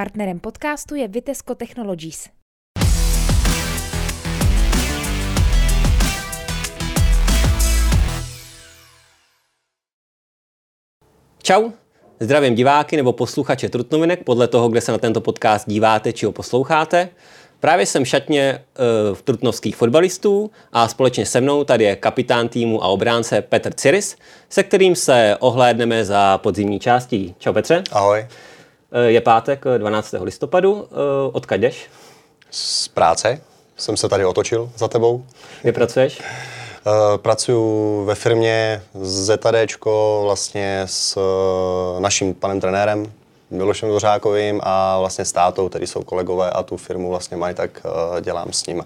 Partnerem podcastu je Vitesco Technologies. Čau, zdravím diváky nebo posluchače Trutnovinek, podle toho, kde se na tento podcast díváte či ho posloucháte. Právě jsem šatně uh, v trutnovských fotbalistů a společně se mnou tady je kapitán týmu a obránce Petr Ciris, se kterým se ohlédneme za podzimní částí. Čau Petře. Ahoj. Uh, je pátek 12. listopadu. Uh, odkud jdeš? Z práce. Jsem se tady otočil za tebou. Kde pracuješ? Pracuji ve firmě ZADčko vlastně s naším panem trenérem Milošem Dvořákovým a vlastně s tátou, který jsou kolegové a tu firmu vlastně mají, tak dělám s nimi.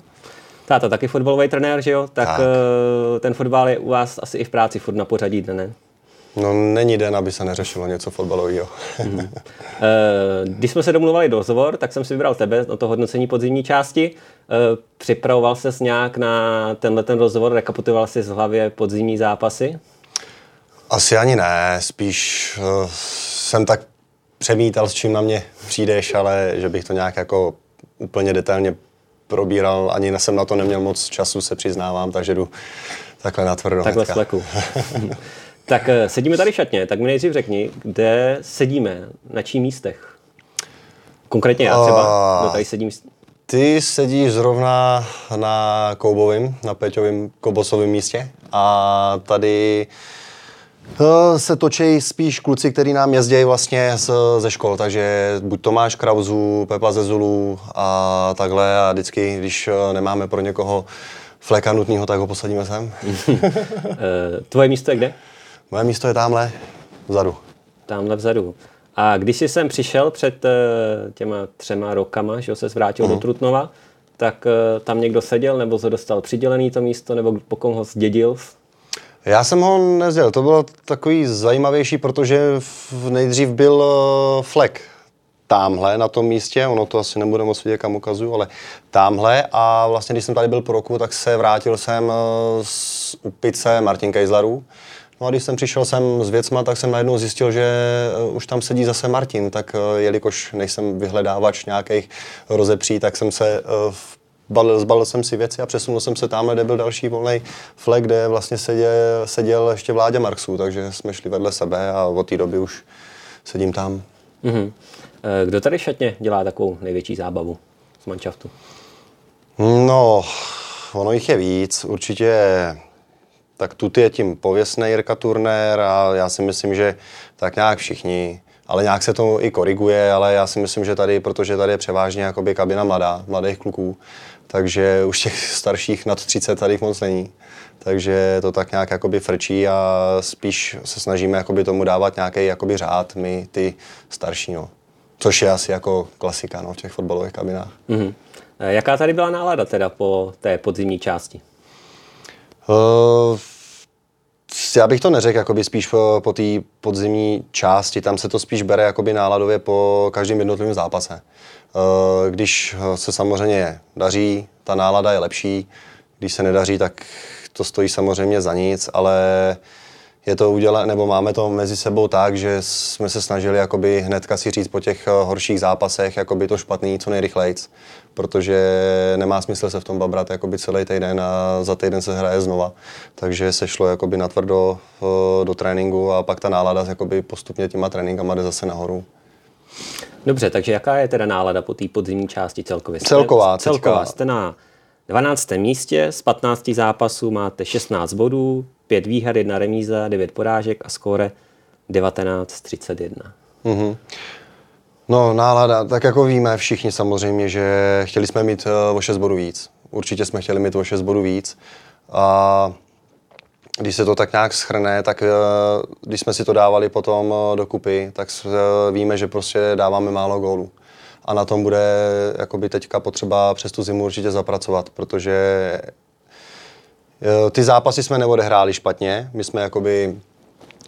Táta taky fotbalový trenér, že jo? Tak, tak. ten fotbal je u vás asi i v práci furt na pořadí dne, ne? No není den, aby se neřešilo něco fotbalového. mm. Když jsme se domluvali do rozhovor, tak jsem si vybral tebe na to hodnocení podzimní části. Připravoval ses nějak na tenhle ten rozhovor, rekapituloval jsi z hlavě podzimní zápasy? Asi ani ne, spíš uh, jsem tak přemítal, s čím na mě přijdeš, ale že bych to nějak jako úplně detailně probíral, ani jsem na to neměl moc času, se přiznávám, takže jdu takhle na tvrdo. Takhle sleku. tak eh, sedíme tady šatně, tak mi nejdřív řekni, kde sedíme, na čím místech? Konkrétně já třeba, kdo tady sedím. Ty sedíš zrovna na Koubovým, na Peťovým Kobosovém místě a tady Eh, se točí spíš kluci, kteří nám jezdí vlastně z, ze škol, takže buď Tomáš Krauzu, Pepa Zezulu a takhle a vždycky, když eh, nemáme pro někoho fleka nutného, tak ho posadíme sem. Eh, tvoje místo je kde? Moje místo je tamhle, vzadu. Tamhle vzadu. A když jsi sem přišel před těma třema rokama, že se zvrátil uh-huh. do mhm. Trutnova, tak tam někdo seděl, nebo se dostal přidělený to místo, nebo po kom ho zdědil? Já jsem ho nezdělil, to bylo takový zajímavější, protože nejdřív byl eh, flek tamhle na tom místě, ono to asi nebude moc vidět, kam ukazuju, ale tamhle a vlastně, když jsem tady byl po roku, tak se vrátil jsem eh, z Upice Martin Kejzlarů. No a když jsem přišel sem s věcma, tak jsem najednou zjistil, že eh, už tam sedí zase Martin, tak jelikož nejsem vyhledávač nějakých rozepří, tak jsem se v balil, zbalil jsem si věci a přesunul jsem se tam, kde byl další volný flek, kde vlastně seděl, seděl ještě vládě Marxů, takže jsme šli vedle sebe a od té doby už sedím tam. Mm-hmm. Kdo tady šatně dělá takovou největší zábavu z manšaftu? No, ono jich je víc. Určitě tak tu je tím pověstný Jirka Turner a já si myslím, že tak nějak všichni ale nějak se to i koriguje, ale já si myslím, že tady, protože tady je převážně jakoby kabina mladá, mladých kluků, takže už těch starších nad 30 tady moc není. Takže to tak nějak jakoby frčí a spíš se snažíme jakoby tomu dávat nějaký jakoby řád, my ty starší. No. Což je asi jako klasika no, v těch fotbalových kabinách. Mm-hmm. Jaká tady byla nálada teda po té podzimní části? Uh, já bych to neřekl, jakoby spíš po, po té podzimní části, tam se to spíš bere jakoby náladově po každém jednotlivém zápase. Eh, když se samozřejmě daří, ta nálada je lepší, když se nedaří, tak to stojí samozřejmě za nic, ale je to udělat, nebo máme to mezi sebou tak, že jsme se snažili jakoby hnedka si říct po těch horších zápasech jakoby to špatný co nejrychleji, protože nemá smysl se v tom babrat jakoby celý týden a za týden se hraje znova. Takže se šlo jakoby natvrdo eh, do tréninku a pak ta nálada jakoby postupně těma tréninkama jde zase nahoru. Dobře, takže jaká je teda nálada po té podzimní části celkově? Celková. Jste, celková. Jste na 12. místě, z 15 zápasů máte 16 bodů, 5 výher, 1 remíza, 9 porážek a skóre 19-31. Mm-hmm. No, nálada, tak jako víme všichni samozřejmě, že chtěli jsme mít uh, o 6 bodů víc. Určitě jsme chtěli mít o 6 bodů víc. A když se to tak nějak schrne, tak uh, když jsme si to dávali potom uh, dokupy, tak víme, že prostě dáváme málo gólů. A na tom bude jakoby teďka potřeba přes tu zimu určitě zapracovat, protože ty zápasy jsme neodehráli špatně. My jsme jakoby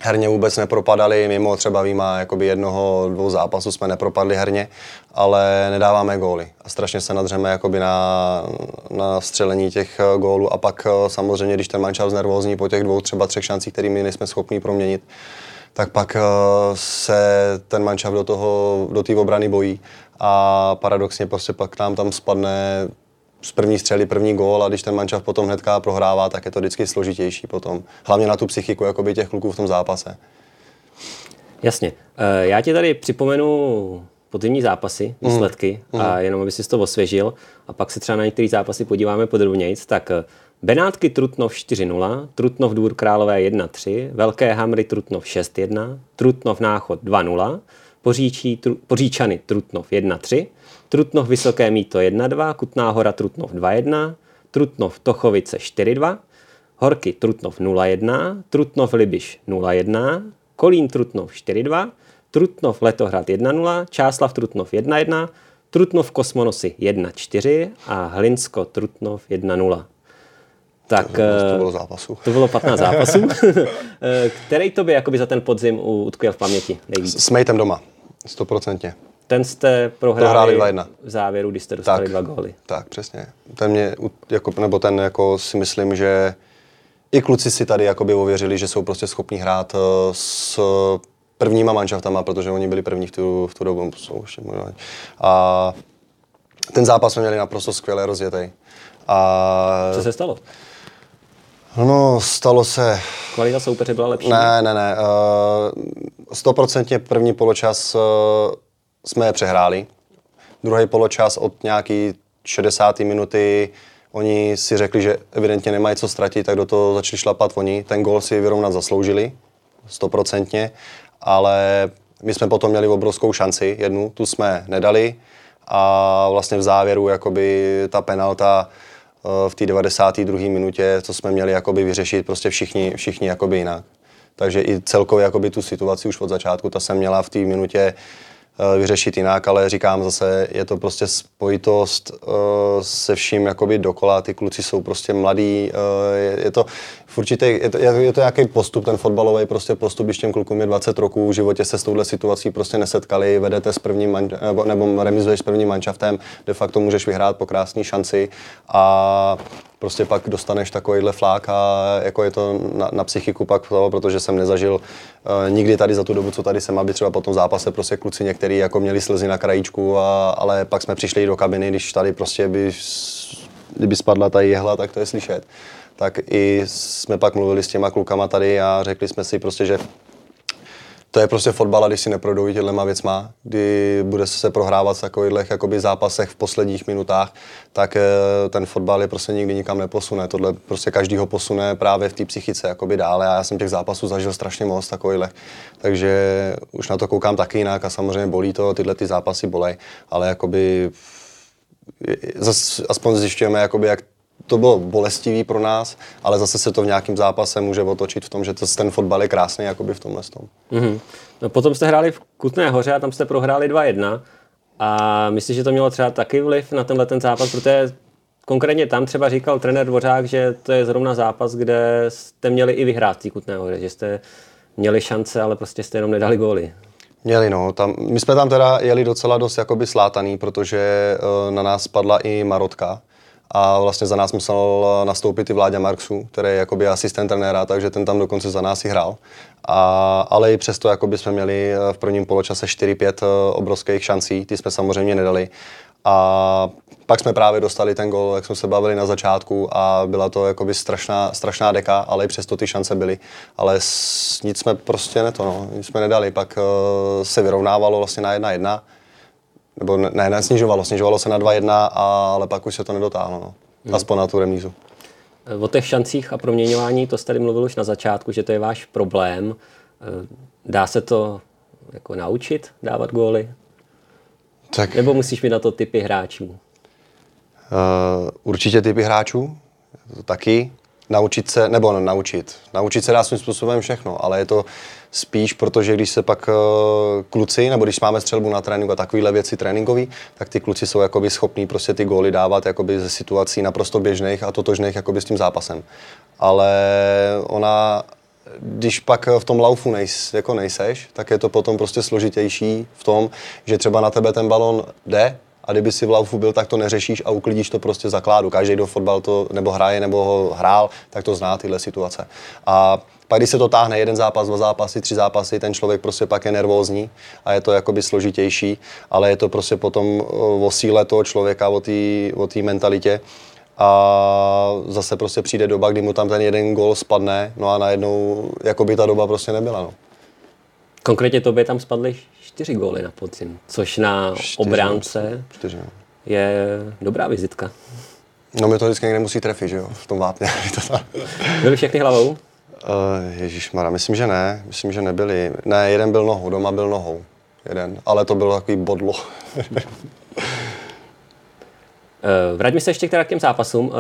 herně vůbec nepropadali, mimo třeba výjima jakoby jednoho, dvou zápasů jsme nepropadli herně, ale nedáváme góly. A strašně se nadřeme jakoby na, na střelení těch eh, gólů a pak eh, samozřejmě, když ten mančav znervózní po těch dvou, třeba třech šancích, kterými nejsme schopni proměnit, tak pak se ten mančav do toho, do té obrany bojí a paradoxně prostě pak nám tam spadne z první střely první gól a když ten mančav potom hnedka prohrává, tak je to vždycky složitější potom. Hlavně na tu psychiku jakoby těch kluků v tom zápase. Jasně. Eh, já ti tady připomenu podzimní zápasy, mhm. výsledky mm. a jenom aby si to osvěžil a pak se třeba na některé zápasy podíváme podrobněji. Tak eh, Benátky Trutnov 4-0, Trutnov Dvůr Králové 1-3, Velké Hamry Trutnov 6-1, Trutnov Náchod 2-0, Poříčí, tru, Poříčany Trutnov 1-3, Trutnov Vysoké Míto 1-2, Kutná hora Trutnov 2-1, Trutnov Tochovice 4-2, Horky Trutnov 0-1, Trutnov Libiš 0-1, Kolín Trutnov 4-2, Trutnov Letohrad 1-0, Čáslav Trutnov 1-1, Trutnov Kosmonosy 1-4 a Hlinsko Trutnov 1-0. Tak, to, to eh, bylo zápasu. To bylo 15 zápasů. Eh, který to by jakoby za ten podzim utkvěl v paměti nejvíc? S Mejtem doma, stoprocentně. Ten jste prohráli, prohráli v závěru, když jste dostali tak, dva góly. Tak, přesně. Ten mě, jako, nebo ten jako si myslím, že i kluci si tady jakoby ověřili, že jsou prostě schopni hrát eh, s prvníma manšaftama, protože oni byli první v tu, v tu dobu. Jsou ještě a ten zápas jsme měli naprosto skvěle rozjetý. A... Co se stalo? No, stalo se... Kvalita soupeře byla lepší? Ne, ne, ne. Eh, stoprocentně první poločas uh, jsme je přehráli. Druhý poločas od nějaký 60. minuty oni si řekli, že evidentně nemají co ztratit, tak do toho začali šlapat oni. Ten gol si vyrovnat zasloužili, stoprocentně, ale my jsme potom měli obrovskou šanci, jednu, tu jsme nedali a vlastně v závěru jakoby ta penalta v té 92. minutě, co jsme měli jakoby vyřešit prostě všichni, všichni jakoby jinak. Takže i celkově jakoby tu situaci už od začátku, ta jsem měla v té minutě vyřešit jinak, ale říkám zase, je to prostě spojitost uh, se vším jakoby dokola, ty kluci jsou prostě mladí, uh, je, je to v určitě, je to, je to nějaký postup, ten fotbalový prostě postup, když těm klukům je 20 roků, v životě se s touhle situací prostě nesetkali, vedete s prvním man, nebo, nebo remizuješ s prvním manšaftem, de facto můžeš vyhrát po krásné šanci a prostě pak dostaneš takovýhle flák a jako je to na, na psychiku pak protože jsem nezažil uh, nikdy tady za tu dobu, co tady jsem, aby třeba po tom zápase prostě kluci některý jako měli slzy na krajíčku, a, ale pak jsme přišli do kabiny, když tady prostě by, kdyby spadla ta jehla, tak to je slyšet. Tak i jsme pak mluvili s těma klukama tady a řekli jsme si prostě, že to je prostě fotbal a když si neprojdou těma věcma, kdy bude se prohrávat v takových jakoby zápasech v posledních minutách, tak eh, ten fotbal je prostě nikdy nikam neposune. Tohle prostě každý ho posune právě v té psychice jakoby dále a já jsem těch zápasů zažil strašně moc takových. Takže už na to koukám taky jinak a samozřejmě bolí to, tyhle ty zápasy bolej, ale jakoby zas, aspoň zjišťujeme, jakoby, jak to bylo bolestivý pro nás, ale zase se to v nějakém zápase může otočit v tom, že to, ten fotbal je krásný jakoby v tomhle tom. Mm-hmm. No, potom jste hráli v Kutné hoře a tam jste prohráli 2-1 a myslíš, že to mělo třeba taky vliv na tenhle ten zápas, protože konkrétně tam třeba říkal trenér Dvořák, že to je zrovna zápas, kde jste měli i vyhrát v Kutné hoře, že jste měli šance, ale prostě jste jenom nedali góly. Měli, no. Tam, my jsme tam teda jeli docela dost jakoby slátaný, protože uh, na nás padla i Marotka, a vlastně za nás musel nastoupit i Vláďa Marksu, který je jakoby asistent trenéra, takže ten tam dokonce za nás i hrál. A, ale i přesto jakoby jsme měli eh, v prvním poločase 4-5 eh, obrovských šancí, ty jsme samozřejmě nedali. A pak jsme právě dostali ten gol, jak jsme se bavili na začátku a byla to jakoby strašná, strašná deka, ale i přesto ty šance byly. Ale s, nic jsme prostě ne to, no, nic jsme nedali. Pak uh, se vyrovnávalo vlastně na 1-1 nebo ne, ne, snižovalo, snižovalo se na 2-1, ale pak už se to nedotáhlo, no. Hmm. aspoň na tu remízu. O těch šancích a proměňování, to jste tady mluvil už na začátku, že to je váš problém. Dá se to jako naučit, dávat góly? Tak. Nebo musíš mít na to typy hráčů? Uh, určitě typy hráčů, taky naučit se, nebo naučit, naučit se dá svým způsobem všechno, ale je to spíš, protože když se pak uh, kluci, nebo když máme střelbu na tréninku a takovéhle věci tréninkový, tak ty kluci jsou jakoby schopní prostě ty góly dávat jakoby ze situací naprosto běžných a totožných jakoby s tím zápasem. Ale ona když pak v tom laufu nejs, jako nejseš, tak je to potom prostě složitější v tom, že třeba na tebe ten balon jde a kdyby si v laufu byl, tak to neřešíš a uklidíš to prostě zakládu. Každý, kdo fotbal to nebo hraje, nebo ho hrál, tak to zná tyhle situace. A pak když se to táhne jeden zápas, dva zápasy, tři zápasy, ten člověk prostě pak je nervózní a je to jakoby složitější, ale je to prostě potom o síle toho člověka, o té mentalitě a zase prostě přijde doba, kdy mu tam ten jeden gol spadne, no a najednou jako by ta doba prostě nebyla. No. Konkrétně tobě tam spadly čtyři góly na podzim, což na čtyři, obránce čtyři, je dobrá vizitka. No mi to vždycky někde musí trefit, že jo, v tom vápně. Byly všechny hlavou? Uh, Ježíš Mara, myslím, že ne. Myslím, že nebyli. Ne, jeden byl nohou, doma byl nohou. Jeden, ale to bylo takový bodlo. Uh, vraťme se ještě k těm zápasům. Uh,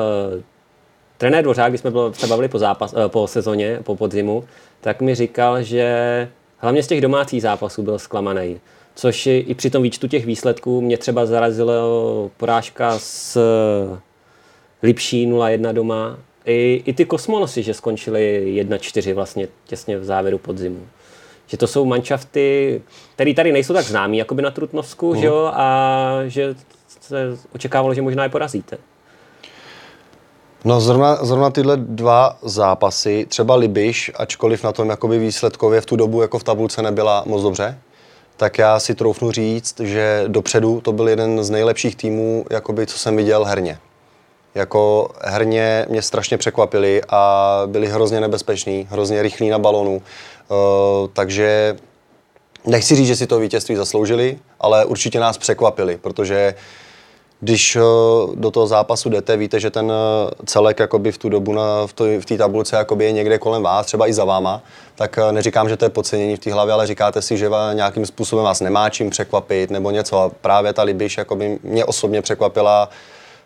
trenér Dvořák, když jsme se bavili po, zápas, po sezóně, po podzimu, tak mi říkal, že hlavně z těch domácích zápasů byl zklamaný. Což i při tom výčtu těch výsledků mě třeba zarazilo porážka s Lipší 0-1 doma. I, I ty kosmonosy, že skončili 1-4 vlastně těsně v závěru podzimu. Že to jsou manšafty, které tady nejsou tak známí, jako by na Trutnovsku, uh. že jo, a že se očekávalo, že možná je porazíte. No zrovna, zrovna tyhle dva zápasy, třeba Libiš, ačkoliv na tom jakoby výsledkově v tu dobu jako v tabulce nebyla moc dobře, tak já si troufnu říct, že dopředu to byl jeden z nejlepších týmů, jakoby, co jsem viděl herně. Jako herně mě strašně překvapili a byli hrozně nebezpeční, hrozně rychlí na balonu. Uh, takže nechci říct, že si to vítězství zasloužili, ale určitě nás překvapili, protože uh, když eh, do toho zápasu jdete, víte, že ten eh, celek jakoby v tu dobu na, v té tabulce jakoby je někde kolem vás, třeba i za váma, tak eh, neříkám, že to je podcenění v té hlavě, ale říkáte si, že nějakým způsobem vás nemá čím překvapit nebo něco. A právě ta Libiš jakoby mě osobně překvapila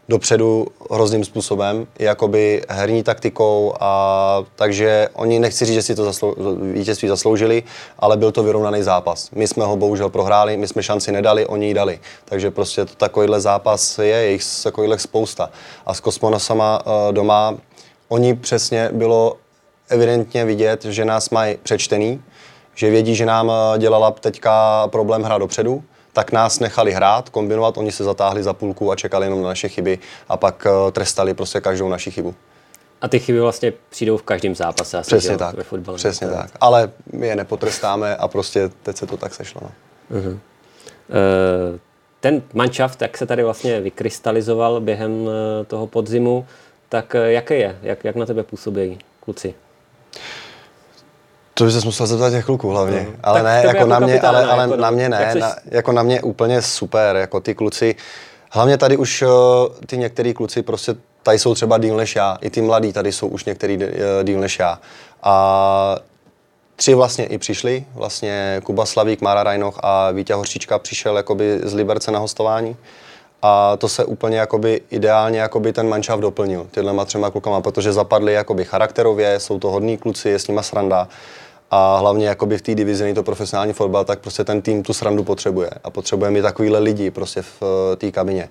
dopředu hrozným způsobem, jakoby herní taktikou a takže oni nechci říct, že si to zaslou, vítězství zasloužili, ale byl to vyrovnaný zápas. My jsme ho bohužel prohráli, my jsme šanci nedali, oni ji dali. Takže prostě to takovýhle zápas je, je jich takovýhle spousta. A s Kosmonasama uh, doma, oni přesně bylo evidentně vidět, že nás mají přečtený, že vědí, že nám eh, dělala teďka problém hra dopředu, tak nás nechali hrát, kombinovat, oni se zatáhli za půlku a čekali jenom na naše chyby a pak uh, trestali prostě každou naši chybu. A ty chyby vlastně přijdou v každém zápase asi, Přesně tak, ve fotbale. Přesně tak. tak. Ale my je nepotrestáme a prostě teď se to tak sešlo. No. Uh-huh. Uh, ten manšaft, jak se tady vlastně vykrystalizoval během uh, toho podzimu, tak jaký je? Jak, jak na tebe působí kluci? To by se musel zeptat těch kluků hlavně. No. Ale tak ne, jako, jako na mě, ale, ale jako na mě ne. Na, jako na mě úplně super, jako ty kluci. Hlavně tady už uh, ty některý kluci prostě tady jsou třeba díl než já. I ty mladí tady jsou už některý uh, díl než já. A tři vlastně i přišli. Vlastně Kuba Slavík, Mára Rajnoch a Vítě Horčička přišel jakoby z Liberce na hostování. A to se úplně jakoby ideálně jakoby ten manšaft doplnil těma třema klukama, protože zapadli jakoby charakterově, jsou to hodní kluci, je s nima sranda a hlavně jakoby v té divizi to profesionální fotbal, tak prostě ten tým tu srandu potřebuje a potřebuje mít takovýhle lidi prostě v uh, té kabině.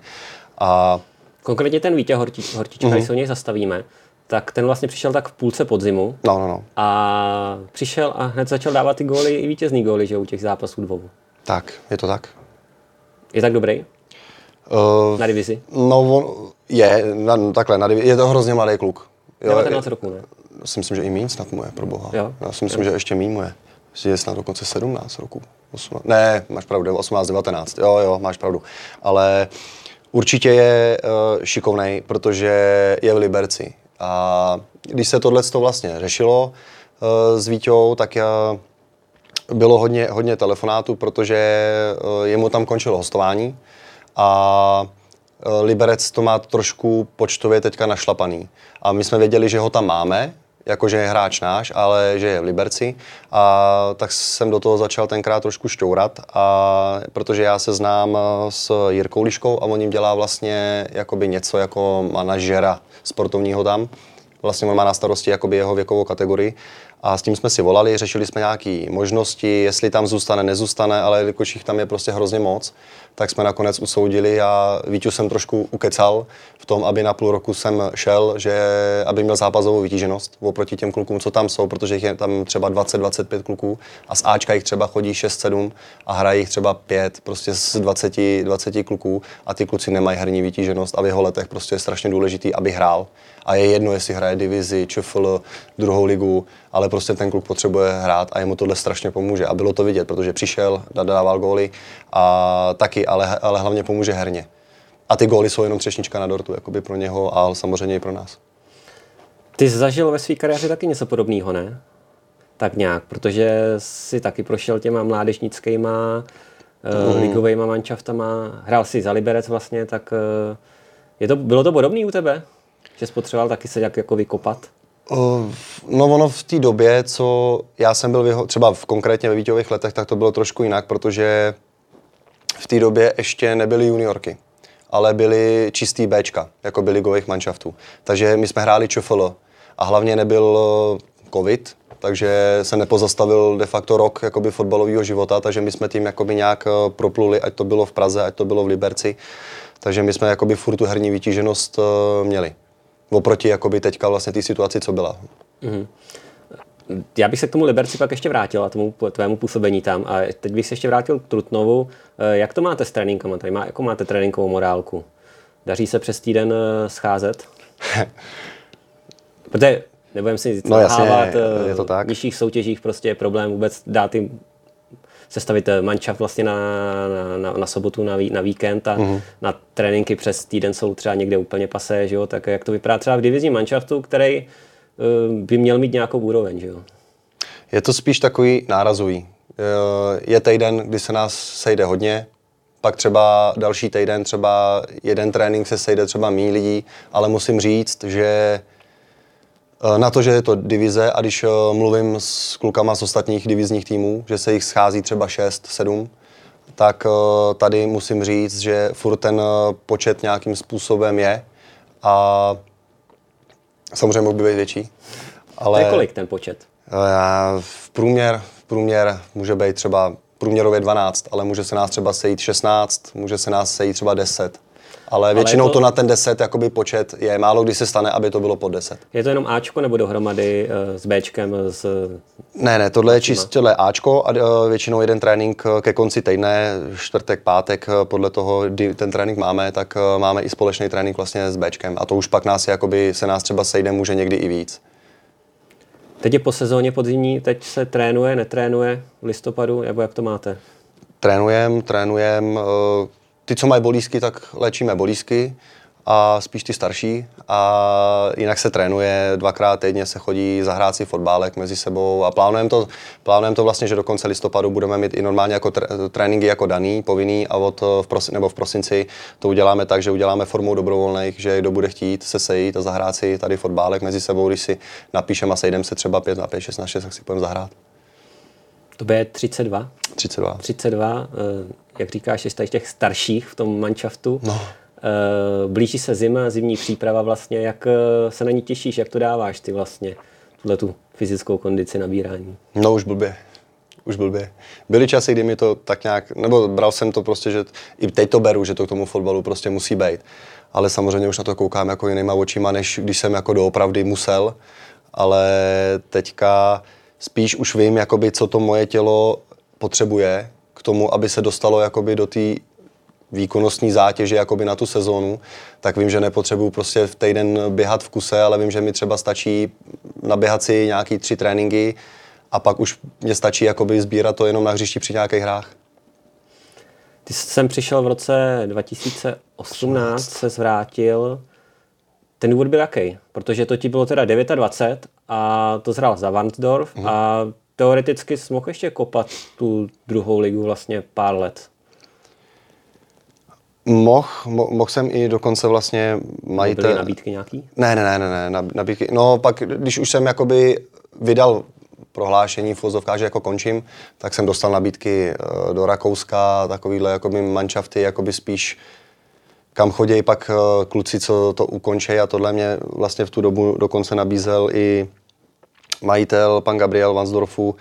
A... Konkrétně ten Vítě Hortič, Hortička, mm-hmm. když se o něj zastavíme, tak ten vlastně přišel tak v půlce podzimu. No, no, no. A přišel a hned začal dávat ty góly, i vítězný góly, že u těch zápasů dvou. Tak, je to tak. Je tak dobrý? Uh, na divizi? No, on je, na, takhle, na divizi, je to hrozně mladý kluk. Jo, 19 roků, ne? Si myslím, že i míň snad mu je, pro boha. Jo? Já si myslím, jo. že ještě míň mu je. Je snad dokonce 17 roků. 18, ne, máš pravdu, 18, 19, jo, jo, máš pravdu. Ale určitě je uh, šikovnej, protože je v Liberci. A když se tohle vlastně řešilo uh, s Víťou, tak já, bylo hodně, hodně telefonátů, protože uh, jemu tam končilo hostování a Liberec to má trošku počtově teďka našlapaný. A my jsme věděli, že ho tam máme, jakože je hráč náš, ale že je v Liberci. A tak jsem do toho začal tenkrát trošku šťourat, a, protože já se znám eh, s Jirkou Liškou a on jim dělá vlastně jakoby něco jako manažera sportovního tam. Vlastně on má na starosti jakoby jeho věkovou kategorii A s tím jsme si volali, řešili jsme nějaké možnosti, jestli tam zůstane, nezůstane, ale jelikož jich tam je prostě hrozně moc, tak jsme nakonec usoudili a Víťu jsem trošku ukecal v tom, aby na půl roku jsem šel, že aby měl zápasovou vytíženost oproti těm klukům, co tam jsou, protože jich je tam třeba 20-25 kluků a z Ačka jich třeba chodí 6-7 a hrají jich třeba 5 prostě z 20, 20 kluků a ty kluci nemají herní vytíženost a v jeho letech prostě je strašně důležitý, aby hrál. A je jedno, jestli hraje divizi, ČFL, druhou ligu, ale prostě ten kluk potřebuje hrát a jemu tohle strašně pomůže. A bylo to vidět, protože přišel, dával góly a taky, ale, ale hlavně pomůže herně. A ty góly jsou jenom třešnička na dortu, jakoby pro něho a samozřejmě i pro nás. Ty jsi zažil ve své kariéře taky něco podobného, ne? Tak nějak, protože si taky prošel těma mládežnickýma mm. ligovejma manšaftama, hrál si za Liberec vlastně, tak uh, je to, bylo to podobné u tebe? Že jsi potřeboval taky se jak jako vykopat? No ono v té době, co já jsem byl v jeho, třeba v konkrétně ve Vítěvých letech, tak to bylo trošku jinak, protože v té době ještě nebyly juniorky, ale byly čistý Bčka, jako byly ligových manšaftů. Takže my jsme hráli ČFL a hlavně nebyl covid, takže se nepozastavil de facto rok jakoby fotbalového života, takže my jsme tím jakoby nějak propluli, ať to bylo v Praze, ať to bylo v Liberci. Takže my jsme jakoby furt tu herní vytíženost měli oproti jakoby teďka vlastně té situaci, co byla. Mm-hmm. Já bych se k tomu Liberci pak ještě vrátil a tomu tvému působení tam. A teď bych se ještě vrátil k Trutnovu. Eh, jak to máte s tréninkama? Tady má, jako máte tréninkovou morálku? Daří se přes týden eh, scházet? Protože nebudeme si no, jasně, je to tak. v nižších soutěžích prostě je problém vůbec dát jim sestavit eh, mančaft vlastně na, na, na, na sobotu, na, na víkend a mm-hmm. na tréninky přes týden jsou třeba někde úplně pasé, že jo? tak jak to vypadá třeba v divizním manšaftu, který uh, by měl mít nějakou úroveň, že jo? Je to spíš takový nárazový. Eh, je týden, kdy se nás sejde hodně, pak třeba další týden, třeba jeden trénink se sejde třeba méně lidí, ale musím říct, že Eh, na to, že je to divize a když eh, mluvím s klukama z ostatních divizních týmů, že se jich schází třeba 6, 7, tak eh, tady musím říct, že furt ten počet nějakým způsobem je a samozřejmě mohl by být větší. Ale to je kolik ten počet? V průměr, v průměr může být třeba průměrově 12, ale může se nás třeba sejít 16, může se nás sejít třeba 10 ale většinou ale to... to na ten 10 jakoby počet je málo kdy se stane, aby to bylo pod 10. Je to jenom Ačko nebo dohromady uh, s Bčkem? S... Ne, ne, tohle je čistě Ačko a uh, většinou jeden trénink eh, ke konci týdne, čtvrtek, pátek, podle toho, kdy ten trénink máme, tak uh, máme i společný trénink vlastně s Bčkem a to už pak nás jakoby, se nás třeba sejde, může někdy i víc. Teď je po sezóně podzimní, teď se trénuje, netrénuje v listopadu, nebo jak to máte? Trénujem, trénujem, ty, co mají bolísky, tak léčíme bolísky a spíš ty starší. A jinak se trénuje, dvakrát týdně se chodí zahrát si fotbálek mezi sebou a plánujeme to, plánujem to vlastně, že do konce listopadu budeme mít i normálně jako tréninky jako daný, povinný a od v prosi, nebo v prosinci to uděláme tak, že uděláme formou dobrovolných, že kdo bude chtít se sejít a zahrát si tady fotbálek mezi sebou, když si napíšeme a sejdeme se třeba 5 na 5, 6 na 6, tak si budeme zahrát. To je 32? 32. 32 jak říkáš, jsi těch starších v tom manšaftu. No. Uh, blíží se zima, zimní příprava vlastně, jak uh, se na ní těšíš, jak to dáváš ty vlastně, tuhle tu fyzickou kondici nabírání? No už blbě, už blbě. Byly časy, kdy mi to tak nějak, nebo bral jsem to prostě, že i teď to beru, že to k tomu fotbalu prostě musí být. Ale samozřejmě už na to koukám jako jinýma očima, než když jsem jako doopravdy musel. Ale teďka spíš už vím, jakoby, co to moje tělo potřebuje, k tomu, aby se dostalo jakoby do té výkonnostní zátěže jakoby na tu sezónu, tak vím, že nepotřebuju prostě v týden běhat v kuse, ale vím, že mi třeba stačí naběhat si nějaký tři tréninky a pak už mě stačí jakoby sbírat to jenom na hřišti při nějakých hrách. Ty jsem přišel v roce 2018, se zvrátil. Ten důvod byl jaký? Protože to ti bylo teda 29 a to zhrál za Wandsdorf mm. a teoreticky jsi mohl ještě kopat tu druhou ligu vlastně pár let. Mohl, mo, mohl jsem i dokonce vlastně majitel... Byly nabídky nějaký? Ne, ne, ne, ne, ne, nabídky. No pak, když už jsem jakoby vydal prohlášení v vozovkách, že jako končím, tak jsem dostal nabídky eh, do Rakouska, takovýhle jakoby manšafty, jakoby spíš kam chodí pak eh, kluci, co to ukončí a tohle mě vlastně v tu dobu dokonce nabízel i majitel, pan Gabriel Vansdorfu,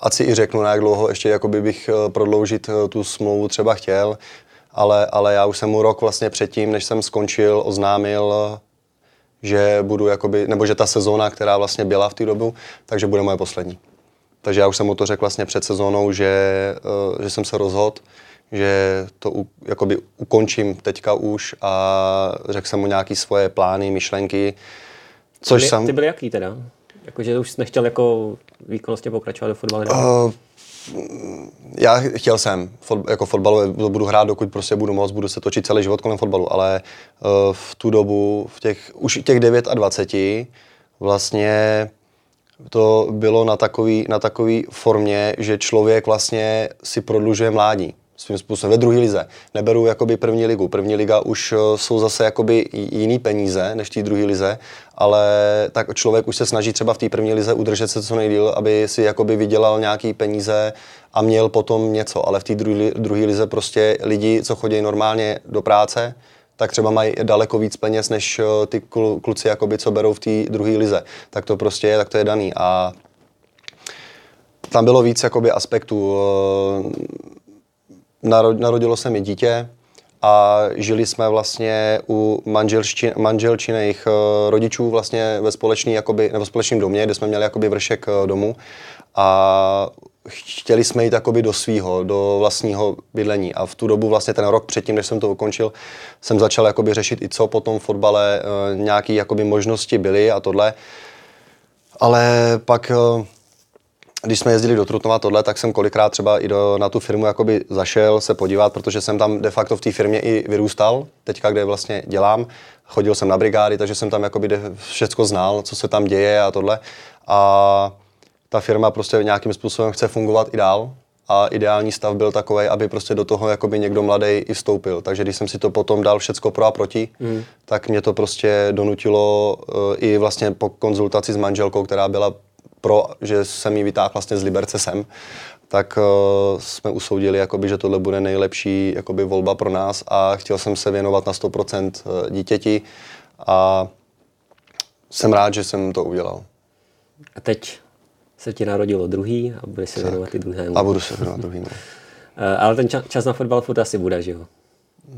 ať si i řeknu, na jak dlouho ještě jakoby bych prodloužit tu smlouvu třeba chtěl, ale, ale já už jsem mu rok vlastně předtím, než jsem skončil, oznámil, že budu jakoby, nebo že ta sezóna, která vlastně byla v té dobu, takže bude moje poslední. Takže já už jsem mu to řekl vlastně před sezónou, že, že jsem se rozhodl, že to u, jakoby ukončím teďka už a řekl jsem mu nějaké svoje plány, myšlenky. Což ty, jsem... ty byly jaký teda? Jakože už jsi nechtěl jako výkonnostně pokračovat do fotbalu? Uh, já chtěl jsem, fot, jako fotbalu budu hrát, dokud prostě budu moc, budu se točit celý život kolem fotbalu, ale uh, v tu dobu, v těch, už těch 9 a 20, vlastně to bylo na takový, na takový formě, že člověk vlastně si prodlužuje mládí svým způsobem ve druhé lize. Neberu jakoby první ligu. První liga už eh, jsou zase jakoby jiný peníze než té druhé lize, ale tak člověk už se snaží třeba v té první lize udržet se co nejdíl, aby si jakoby vydělal nějaký peníze a měl potom něco. Ale v té druhé lize prostě lidi, co chodí normálně do práce, tak třeba mají daleko víc peněz než eh, ty kluci, jakoby, co berou v té druhé lize. Tak to prostě je, tak to je daný. A tam bylo víc jakoby, aspektů. Eh, narodilo se mi dítě a žili jsme vlastně u manželčiných eh, rodičů vlastně ve společný, jakoby, nebo společném domě, kde jsme měli jakoby vršek domu a chtěli jsme jít jakoby do svého, do vlastního bydlení. A v tu dobu vlastně ten rok předtím, než jsem to ukončil, jsem začal jakoby řešit i co po tom fotbale, e, nějaké jakoby možnosti byly a tohle. Ale pak, když jsme jezdili do Trutnova tohle, tak jsem kolikrát třeba i do, na tu firmu jakoby zašel se podívat, protože jsem tam de facto v té firmě i vyrůstal, teďka, kde vlastně dělám. Chodil jsem na brigády, takže jsem tam jakoby všechno znal, co se tam děje a tohle. A ta firma prostě nějakým způsobem chce fungovat i dál a ideální stav byl takový, aby prostě do toho jakoby někdo mladý i vstoupil. Takže když jsem si to potom dal všecko pro a proti, mm. tak mě to prostě donutilo uh, i vlastně po konzultaci s manželkou, která byla pro, že jsem ji vytáhl vlastně z Liberce sem, tak uh, jsme usoudili, jakoby, že tohle bude nejlepší jakoby, volba pro nás a chtěl jsem se věnovat na 100% eh, dítěti a jsem rád, že jsem to udělal. A teď se ti narodilo druhý a budeš se věnovat i druhému. A budu se věnovat druhým. Eh, ale ten čas na fotbal furt asi bude, že jo?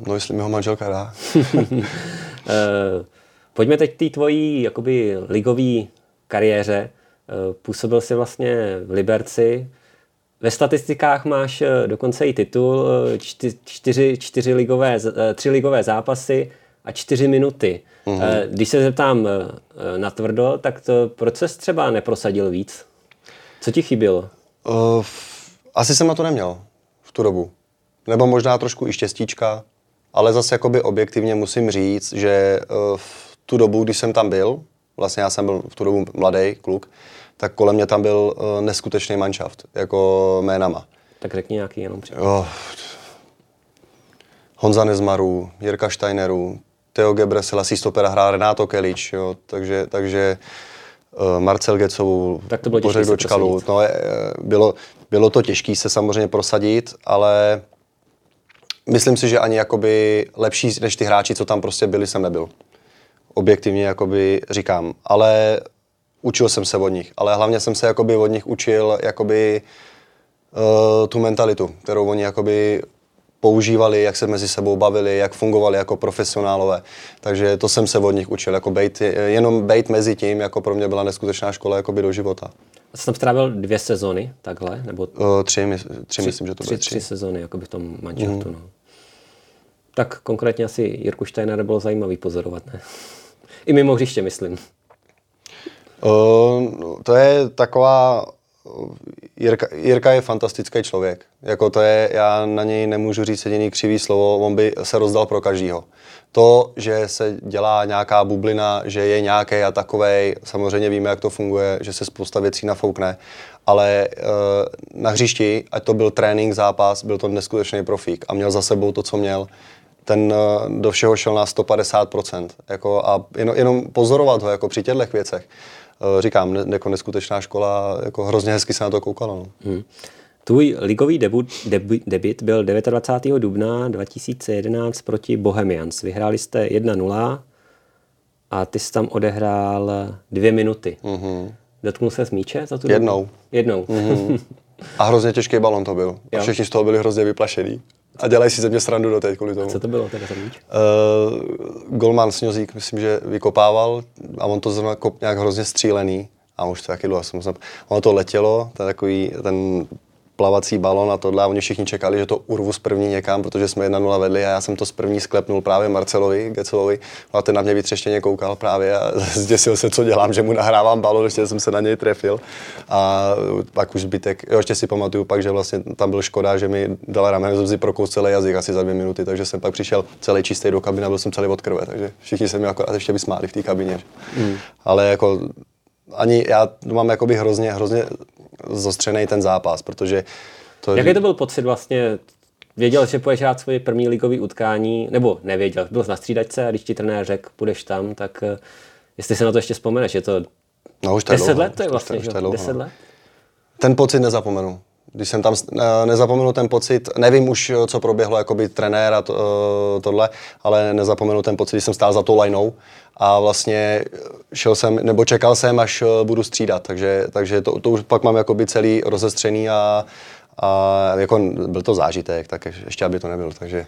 No, jestli mi ho manželka dá. Pojďme teď k té tvojí jakoby ligové kariéře. Eh, působil jsi vlastně v Liberci. Ve statistikách máš dokonce i titul, čtyři, čtyři ligové, tři ligové zápasy a čtyři minuty. Mm-hmm. Když se zeptám na tvrdo, tak to, proč ses třeba neprosadil víc? Co ti chybělo? Uh, asi jsem na to neměl v tu dobu. Nebo možná trošku i štěstíčka, ale zase jakoby objektivně musím říct, že v tu dobu, když jsem tam byl, vlastně já jsem byl v tu dobu mladý kluk, tak kolem mě tam byl uh, neskutečný manšaft, jako jménama. Tak řekni nějaký jenom příklad. Oh, Honza Nezmaru, Jirka Steineru, Teo Gebresela, Stopera hrál Renato Kelič, jo, takže, takže Eh, Marcel Gecovou, tak to bylo Bořek Dočkalu. No, bylo, bylo to těžké se samozřejmě prosadit, ale myslím si, že ani jakoby lepší než ty hráči, co tam prostě byli, jsem nebyl. Objektivně jakoby říkám. Ale učil jsem se od nich. Ale hlavně jsem se jakoby od nich učil jakoby uh, tu mentalitu, kterou oni jakoby používali, jak se mezi sebou bavili, jak fungovali jako profesionálové. Takže to jsem se od nich učil, jako bejt, jenom bejt mezi tím, jako pro mě byla neskutečná škola jako by do života. A jsi tam strávil dvě sezony takhle? Nebo... Uh, tři, my, tři, tři, myslím, že to byly tři. Tři sezony, jako by v tom manšaftu, mm. no. Tak konkrétně asi Jirku Steiner bylo zajímavý pozorovat, ne? I mimo hřiště, myslím. Uh, to je taková Jirka, Jirka je fantastický člověk. Jako to je, já na něj nemůžu říct jediný křivý slovo, on by se rozdal pro každýho. To, že se dělá nějaká bublina, že je nějaký a takovej, samozřejmě víme, jak to funguje, že se spousta věcí nafoukne, ale e, na hřišti, ať to byl trénink, zápas, byl to neskutečný profík a měl za sebou to, co měl, ten e, do všeho šel na 150%. Jako, a jenom, jenom pozorovat ho jako při těchto věcech Eh, říkám, ne, jako neskutečná škola, jako hrozně hezky se na to koukalo. No. Hmm. Tvůj ligový debut, debut, debut byl 29. dubna 2011 proti Bohemians. Vyhráli jste 1-0. a ty jsi tam odehrál dvě minuty. Mm-hmm. Dotknul se z míče za tu Jednou. Dobu? Jednou. Mm-hmm. A hrozně těžký balon to byl. A všichni z toho byli hrozně vyplašení. A dělají si ze mě srandu do teď kvůli tomu. Co to bylo teda míč? Uh, Golman Sňozík, myslím, že vykopával a on to zrovna kop nějak hrozně střílený. A už to taky dlouho jsem Ono to letělo, ten takový, ten plavací balon a tohle a oni všichni čekali, že to urvu z první někam, protože jsme 1-0 vedli a já jsem to z první sklepnul právě Marcelovi Gecelovi a ten na mě vytřeštěně koukal právě a zděsil se, co dělám, že mu nahrávám balon, ještě jsem se na něj trefil a pak už zbytek, jo, ještě si pamatuju pak, že vlastně tam byl škoda, že mi dala ramen, jsem si prokous celý jazyk asi za dvě minuty, takže jsem pak přišel celý čistý do kabiny a byl jsem celý od krve, takže všichni se mi akorát ještě vysmáli v té kabině. Mm. Ale jako ani já mám jakoby hrozně, hrozně zostřený ten zápas, protože to... Jaký to byl pocit vlastně? Věděl, že půjdeš hrát svoje první ligový utkání, nebo nevěděl, byl na střídačce a když ti trenér řekl, půjdeš tam, tak eh, jestli se na to ještě vzpomeneš, je to no, už to 10 dlouho, let to je vlastně, už to, už to je dlouho, 10 no. let? Ten pocit nezapomenu. Když jsem tam eh, nezapomenu ten pocit, nevím už, co proběhlo, jako by trenér a to, eh, tohle, ale nezapomenu ten pocit, když jsem stál za tou lineou a vlastně šel jsem, nebo čekal jsem, až eh, budu střídat, takže, takže to, to už pak mám jakoby celý rozestřený a, a jako byl to zážitek, tak ještě aby to nebyl, takže...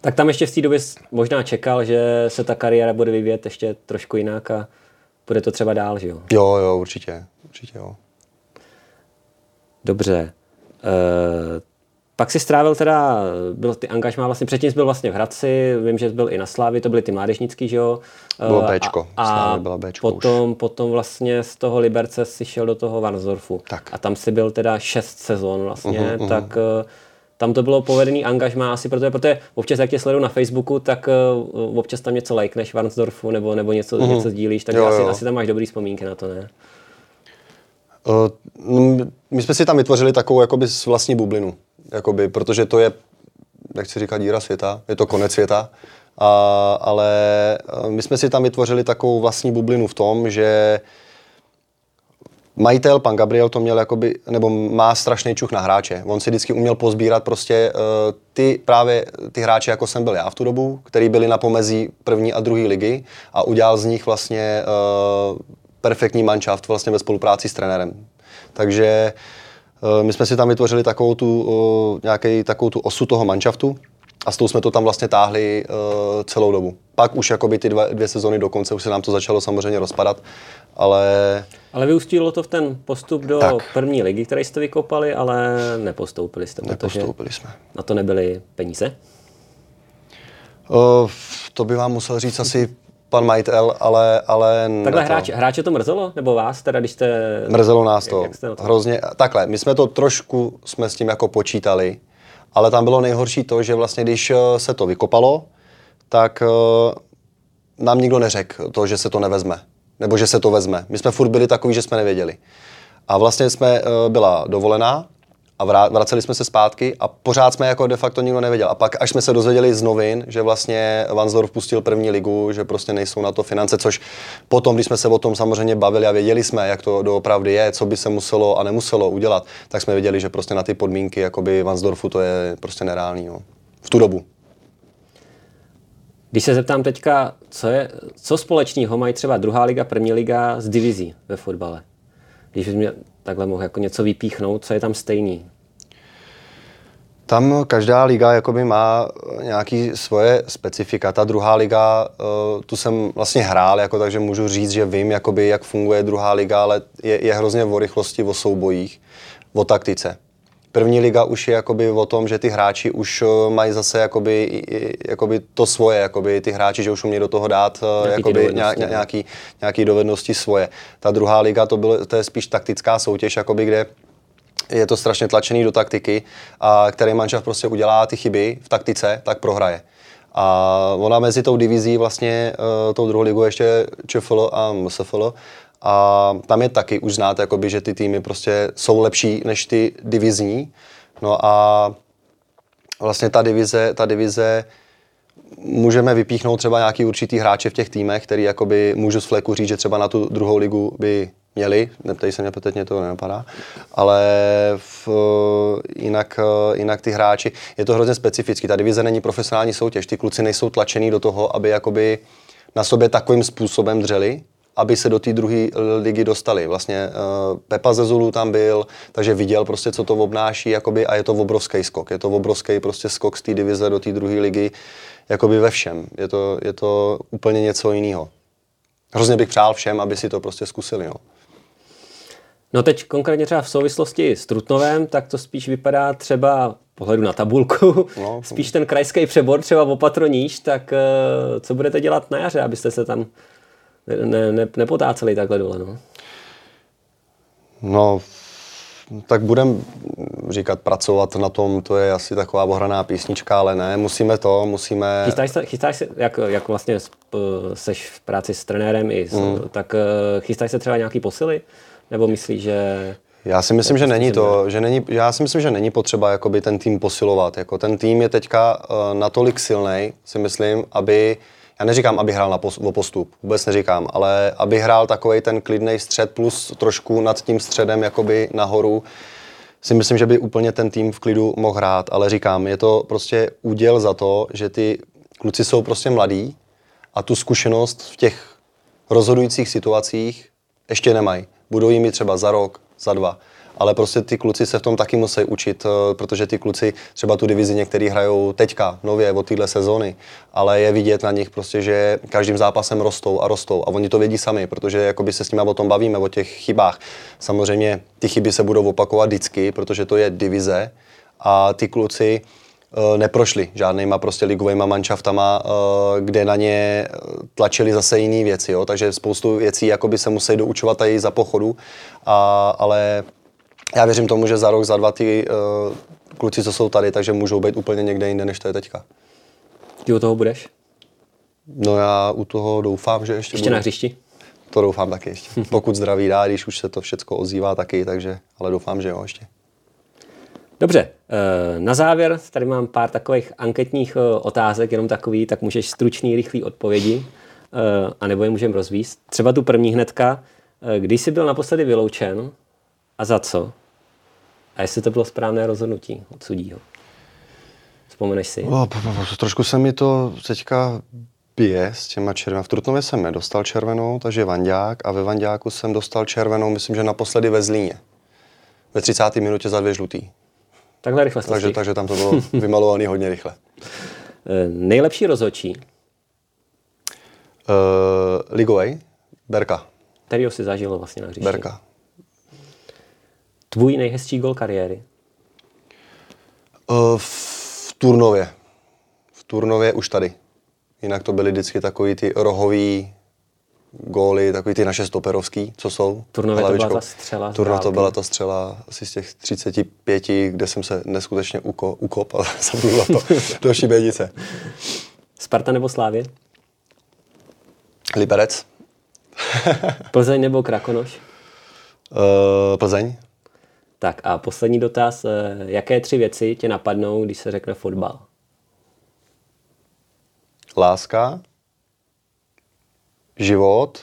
Tak tam ještě v té době možná čekal, že se ta kariéra bude vyvíjet ještě trošku jinak a bude to třeba dál, že jo? Jo, jo, určitě, určitě jo. Dobře. Uh, pak si strávil teda, byl ty angažmá vlastně, předtím jsi byl vlastně v Hradci, vím, že jsi byl i na Slávi, to byly ty mládežnický, že jo? Bylo eh, Bčko, a, byla Bčko potom, už. potom vlastně z toho Liberce si šel do toho Varnsdorfu. Tak. A tam si byl teda šest sezon vlastně, uh-huh, uh-huh. tak uh, tam to bylo povedený angažmá asi, protože, protože občas, jak tě sleduju na Facebooku, tak uh, občas tam něco lajkneš Varnsdorfu nebo, nebo něco, uh-huh. něco sdílíš, tak jo, asi, jo. asi tam máš dobrý vzpomínky na to, ne? Uh, my jsme si tam vytvořili takovou jakoby vlastní bublinu jakoby, protože to je, jak si říká, díra světa, je to konec světa, a, ale my jsme si tam vytvořili takovou vlastní bublinu v tom, že majitel, pan Gabriel, to měl jakoby, nebo má strašný čuch na hráče. On si vždycky uměl pozbírat prostě uh, ty právě ty hráče, jako jsem byl já v tu dobu, který byli na pomezí první a druhé ligy a udělal z nich vlastně uh, perfektní manšaft vlastně ve spolupráci s trenérem. Takže Eh, my jsme si tam vytvořili takovou tu, eh, nějaký, takovou tu osu toho manšaftu a s tou jsme to tam vlastně táhli uh, celou dobu. Pak už jakoby ty dva, dvě sezony do konce už se nám to začalo samozřejmě rozpadat, ale... Ale vyústilo to v ten postup do tak. první ligy, které jste vykopali, ale nepostoupili jste, Nepostoupili jsme. na to nebyly peníze? Uh, to by vám musel říct asi pan majitel, ale, ale Takhle to... hráče, hráče to mrzelo? Nebo vás teda, když jste... Mrzelo nás to. Jak, jak to hrozně. Takhle, my jsme to trošku, jsme s tím jako počítali, ale tam bylo nejhorší to, že vlastně když eh, se to vykopalo, tak uh, nám nikdo neřekl to, že se to nevezme. Nebo že se to vezme. My jsme furt byli takový, že jsme nevěděli. A vlastně jsme, uh, byla dovolená vraceli jsme se zpátky a pořád jsme jako de facto nikdo nevěděl. A pak, až jsme se dozvěděli z novin, že vlastně Vansdorf pustil první ligu, že prostě nejsou na to finance, což potom, když jsme se o tom samozřejmě bavili a věděli jsme, jak to doopravdy je, co by se muselo a nemuselo udělat, tak jsme věděli, že prostě na ty podmínky jakoby Vansdorfu to je prostě nereálný. No. V tu dobu. Když se zeptám teďka, co, je, co společného mají třeba druhá liga, první liga z divizí ve fotbale? Když bys mě takhle mohl jako něco vypíchnout, co je tam stejný? Tam každá liga jakoby má nějaký svoje specifika. Ta druhá liga, uh, tu jsem vlastně hrál, jako, takže můžu říct, že vím, jakoby, jak funguje druhá liga, ale je, je hrozně o rychlosti, o soubojích, o taktice. První liga už je jakoby o tom, že ty hráči už uh, mají zase jakoby, jakoby to svoje, jakoby ty hráči, že už umějí do toho dát nějaký, jakoby, dovednosti, ně, nějaký, nějaký dovednosti svoje. Ta druhá liga to, bylo, to je spíš taktická soutěž, jakoby, kde je to strašně tlačený do taktiky a který manžel prostě udělá ty chyby v taktice, tak prohraje. A ona mezi tou divizí vlastně, uh, tou druhou ligu ještě ČFL a MSFL, a tam je taky, už znáte, jakoby, že ty týmy prostě jsou lepší než ty divizní. No a vlastně ta divize, ta divize můžeme vypíchnout třeba nějaký určitý hráče v těch týmech, který jakoby můžu z fleku říct, že třeba na tu druhou ligu by měli, neptej se mě, teď mě to nenapadá, ale v, jinak, jinak ty hráči, je to hrozně specifický, ta divize není profesionální soutěž, ty kluci nejsou tlačený do toho, aby jakoby na sobě takovým způsobem dřeli, aby se do té druhé ligy dostali. Vlastně uh, Pepa Zezulu tam byl, takže viděl prostě, co to obnáší jakoby, a je to obrovský skok. Je to obrovský prostě skok z té divize do té druhé ligy jakoby ve všem. Je to, je to úplně něco jiného. Hrozně bych přál všem, aby si to prostě zkusili. No. No teď konkrétně třeba v souvislosti s Trutnovem, tak to spíš vypadá třeba pohledu na tabulku, no, spíš ten krajský přebor třeba o patroníž, tak uh, co budete dělat na jaře, abyste se tam ne, ne, nepotáceli takhle dole? No? no, tak budeme říkat pracovat na tom, to je asi taková ohraná písnička, ale ne, musíme to, musíme... Chystáš se, chystáš se jak, jak vlastně seš v práci s trenérem, i s, mm. tak eh, chystáš se třeba nějaký posily? Nebo myslíš, že... Já si myslím, že není to, že není, já si myslím, že není potřeba jakoby ten tým posilovat. Jako ten tým je teďka uh, natolik silný, si myslím, aby já neříkám, aby hrál na pos, o postup, vůbec neříkám, ale aby hrál takový ten klidný střed plus trošku nad tím středem jakoby nahoru, si myslím, že by úplně ten tým v klidu mohl hrát, ale říkám, je to prostě úděl za to, že ty kluci jsou prostě mladí a tu zkušenost v těch rozhodujících situacích ještě nemají. Budou jim třeba za rok, za dva. Ale prostě ty kluci se v tom taky musí učit, eh, protože ty kluci třeba tu divizi některý hrajou teďka, nově, od téhle sezóny, ale je vidět na nich prostě, že každým zápasem rostou a rostou. A oni to vědí sami, protože jakoby se s nimi o tom bavíme, o těch chybách. Samozřejmě ty chyby se budou opakovat vždycky, protože to je divize. A ty kluci neprošli žádnýma prostě ligovými manšaftama, eh, kde na ně tlačili zase jiné věci, jo? takže spoustu věcí jakoby se musí doučovat i za pochodu, a, ale já věřím tomu, že za rok, za dva ty uh, kluci, co jsou tady, takže můžou být úplně někde jinde, než to je teďka. Ty u toho budeš? No já u toho doufám, že ještě Ještě budu. na hřišti? To doufám taky ještě. Pokud zdraví dá, když už se to všechno ozývá taky, takže, ale doufám, že jo ještě. Dobře, eh, na závěr tady mám pár takových anketních eh, otázek, jenom takový, tak můžeš stručný, rychlý odpovědi, anebo je můžeme rozvíst. Třeba tu první hnedka, když jsi byl naposledy vyloučen a za co? A jestli to bylo správné rozhodnutí od sudího? Vzpomeneš si? O, trošku se mi to teďka bije s těma červenou. V Trutnově jsem nedostal červenou, takže Vandák a ve Vandáku jsem dostal červenou, myslím, že naposledy ve Zlíně. Ve 30. minutě za dvě žlutý. Takhle rychle takže, takže tam to bylo vymalovaný hodně rychle. Eh, nejlepší rozhodčí? Uh, Ligovej, Berka. Kterýho si zažil vlastně na hřišti? Berka. Tvůj nejhezčí gol kariéry? Uh, v Turnově. V Turnově už tady. Jinak to byly vždycky takový ty rohový góly, takový ty naše stoperovský, co jsou. Turnově to byla ta střela. Turno to byla ta střela asi z těch 35, kde jsem se neskutečně uko, ukop a zaplula to do šibenice. Sparta nebo Slávě? Liberec. Plzeň nebo Krakonoš? Uh, Plzeň. Tak a poslední dotaz. Eh, jaké tři věci tě napadnou, když se řekne fotbal? Láska, život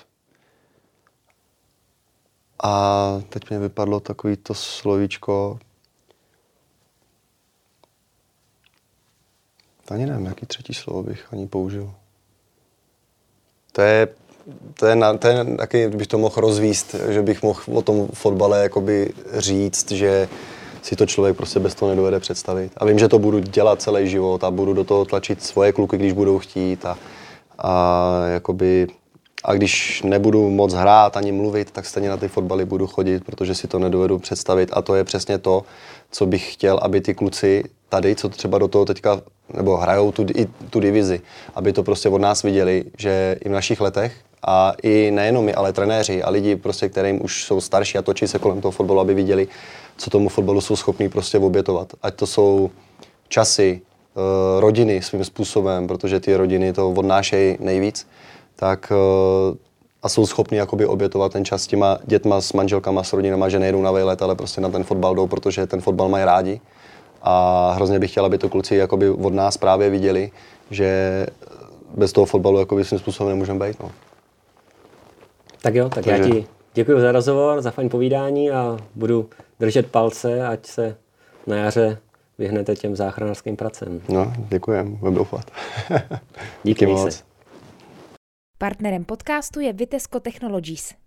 a teď mě vypadlo takový to slovíčko. Ani nevím, jaký třetí slovo bych ani použil. To je to je, na, to je taky, bych to mohl rozvíst, že bych mohl o tom fotbale jakoby říct, že si to člověk prostě bez toho nedovede představit. A vím, že to budu dělat celý život a budu do toho tlačit svoje kluky, když budou chtít a, a jakoby a když nebudu moc hrát ani mluvit, tak stejně na ty fotbaly budu chodit, protože si to nedovedu představit. A to je přesně to, co bych chtěl, aby ty kluci tady, co třeba do toho teďka, nebo hrajou tu, i tu divizi, aby to prostě od nás viděli, že i v našich letech a i nejenom my, ale trenéři a lidi, prostě, kterým už jsou starší a točí se kolem toho fotbalu, aby viděli, co tomu fotbalu jsou schopní prostě obětovat. Ať to jsou časy, eh, rodiny svým způsobem, protože ty rodiny to odnášejí nejvíc, tak eh, a jsou schopni jakoby obětovat ten čas s těma dětma, s manželkama, s rodinama, že nejdou na vejlet, ale prostě na ten fotbal jdou, protože ten fotbal mají rádi. A hrozně bych chtěl, aby to kluci jakoby od nás právě viděli, že bez toho fotbalu jakoby svým způsobem nemůžeme být. No. Tak jo, tak Takže... já ti děkuji za rozhovor, za fajn povídání a budu držet palce, ať se na jaře vyhnete těm záchranářským pracem. No, děkujem, budu doufat. Díky moc. Se. Partnerem podcastu je Vitesco Technologies.